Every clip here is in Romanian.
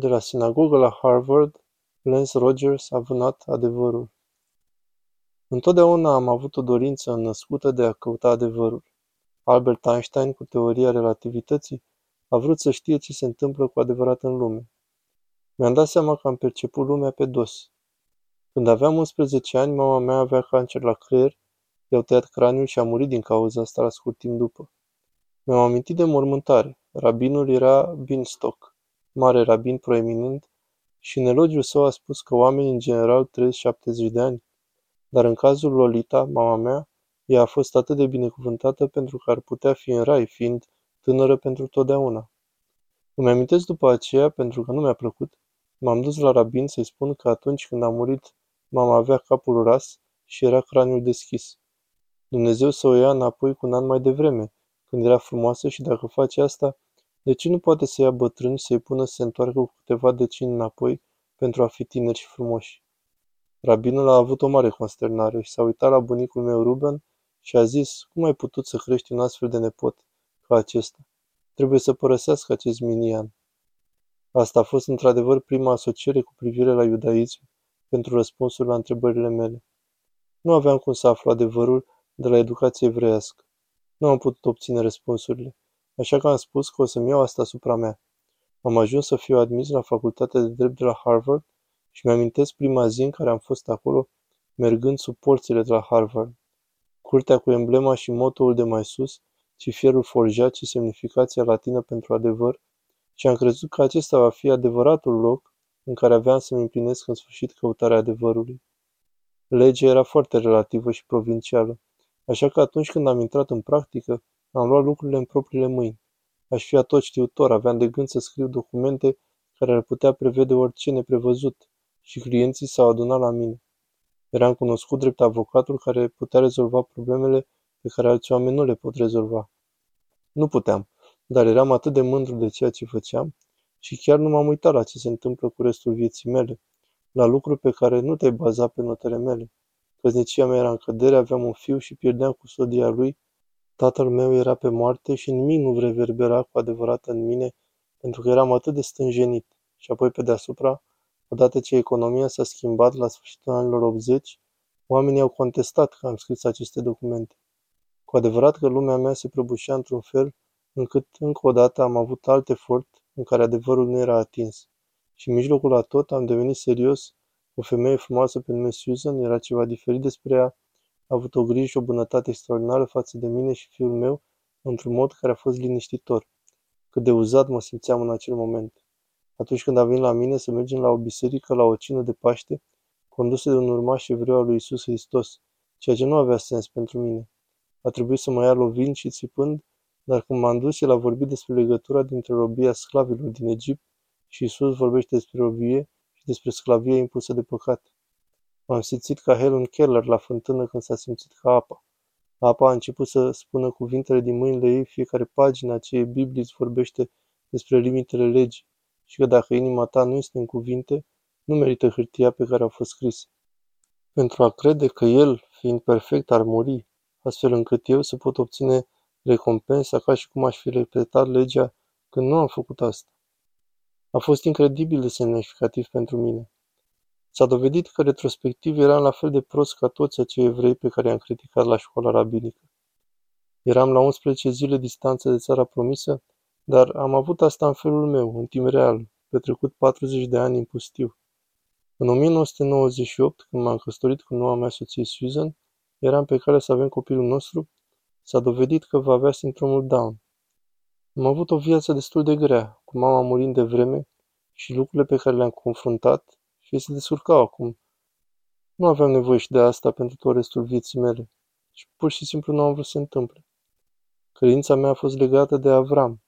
De la sinagogă la Harvard, Lance Rogers a vânat adevărul. Întotdeauna am avut o dorință născută de a căuta adevărul. Albert Einstein, cu teoria relativității, a vrut să știe ce se întâmplă cu adevărat în lume. Mi-am dat seama că am perceput lumea pe dos. Când aveam 11 ani, mama mea avea cancer la creier, i-au tăiat craniul și a murit din cauza asta la scurt timp după. Mi-am amintit de mormântare. Rabinul era Binstock, mare rabin proeminent, și în elogiul său a spus că oamenii în general trăiesc 70 de ani. Dar în cazul Lolita, mama mea, ea a fost atât de binecuvântată pentru că ar putea fi în rai, fiind tânără pentru totdeauna. Îmi amintesc după aceea, pentru că nu mi-a plăcut, m-am dus la rabin să-i spun că atunci când a murit, mama avea capul ras și era craniul deschis. Dumnezeu să o ia înapoi cu un an mai devreme, când era frumoasă și dacă face asta, de ce nu poate să ia bătrâni să-i pună să se întoarcă cu câteva decini înapoi pentru a fi tineri și frumoși? Rabinul a avut o mare consternare și s-a uitat la bunicul meu Ruben și a zis, cum ai putut să crești un astfel de nepot ca acesta? Trebuie să părăsească acest minian. Asta a fost într-adevăr prima asociere cu privire la iudaism pentru răspunsul la întrebările mele. Nu aveam cum să aflu adevărul de la educație evreiască. Nu am putut obține răspunsurile, așa că am spus că o să-mi iau asta asupra mea. Am ajuns să fiu admis la facultatea de drept de la Harvard și mi-amintesc prima zi în care am fost acolo, mergând sub porțile de la Harvard. Curtea cu emblema și motoul de mai sus, ci fierul forjat și semnificația latină pentru adevăr, și am crezut că acesta va fi adevăratul loc în care aveam să-mi împlinesc în sfârșit căutarea adevărului. Legea era foarte relativă și provincială, așa că atunci când am intrat în practică, am luat lucrurile în propriile mâini. Aș fi atot știutor, aveam de gând să scriu documente care ar putea prevede orice neprevăzut și clienții s-au adunat la mine. Eram cunoscut drept avocatul care putea rezolva problemele pe care alți oameni nu le pot rezolva. Nu puteam, dar eram atât de mândru de ceea ce făceam și chiar nu m-am uitat la ce se întâmplă cu restul vieții mele, la lucruri pe care nu te-ai baza pe notele mele. Căznicia mea era în cădere, aveam un fiu și pierdeam custodia lui. Tatăl meu era pe moarte și nimic nu reverbera cu adevărat în mine, pentru că eram atât de stânjenit. Și apoi pe deasupra, odată ce economia s-a schimbat la sfârșitul anilor 80, oamenii au contestat că am scris aceste documente. Cu adevărat că lumea mea se prăbușea într-un fel încât încă o dată am avut alt efort în care adevărul nu era atins. Și în mijlocul la tot am devenit serios. O femeie frumoasă pe nume Susan era ceva diferit despre ea, a avut o grijă și o bunătate extraordinară față de mine și fiul meu, într-un mod care a fost liniștitor. Cât de uzat mă simțeam în acel moment. Atunci când a venit la mine să mergem la o biserică, la o cină de Paște, condusă de un urmaș evreu al lui Isus Hristos, ceea ce nu avea sens pentru mine. A trebuit să mă ia lovind și țipând dar când m-am dus, el a vorbit despre legătura dintre robia sclavilor din Egipt și Isus vorbește despre robie și despre sclavie impusă de păcat. M-am simțit ca Helen Keller la fântână când s-a simțit ca apa. Apa a început să spună cuvintele din mâinile ei, fiecare pagină acelei Biblii îți vorbește despre limitele legii și că dacă inima ta nu este în cuvinte, nu merită hârtia pe care a fost scrisă. Pentru a crede că el, fiind perfect, ar muri, astfel încât eu să pot obține recompensa ca și cum aș fi repetat legea când nu am făcut asta. A fost incredibil de semnificativ pentru mine. S-a dovedit că retrospectiv eram la fel de prost ca toți acei evrei pe care i-am criticat la școala rabinică. Eram la 11 zile distanță de țara promisă, dar am avut asta în felul meu, în timp real, petrecut 40 de ani în pustiu. În 1998, când m-am căsătorit cu noua mea soție Susan, eram pe cale să avem copilul nostru S-a dovedit că va avea sindromul Down. Am avut o viață destul de grea, cu mama murind de vreme și lucrurile pe care le-am confruntat și se descurcau acum. Nu aveam nevoie și de asta pentru tot restul vieții mele și pur și simplu nu am vrut să se întâmple. Credința mea a fost legată de Avram,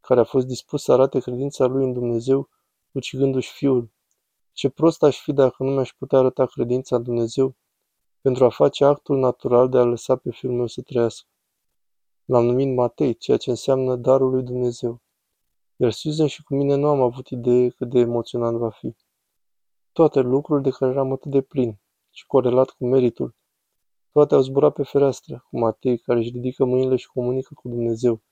care a fost dispus să arate credința lui în Dumnezeu, ucigându-și fiul. Ce prost aș fi dacă nu mi-aș putea arăta credința în Dumnezeu pentru a face actul natural de a lăsa pe fiul meu să trăiască. L-am numit Matei, ceea ce înseamnă darul lui Dumnezeu. Iar Susan și cu mine nu am avut idee cât de emoționant va fi. Toate lucrurile de care eram atât de plin și corelat cu meritul, toate au zburat pe fereastră, cu Matei care își ridică mâinile și comunică cu Dumnezeu.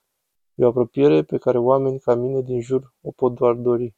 E o apropiere pe care oameni ca mine din jur o pot doar dori.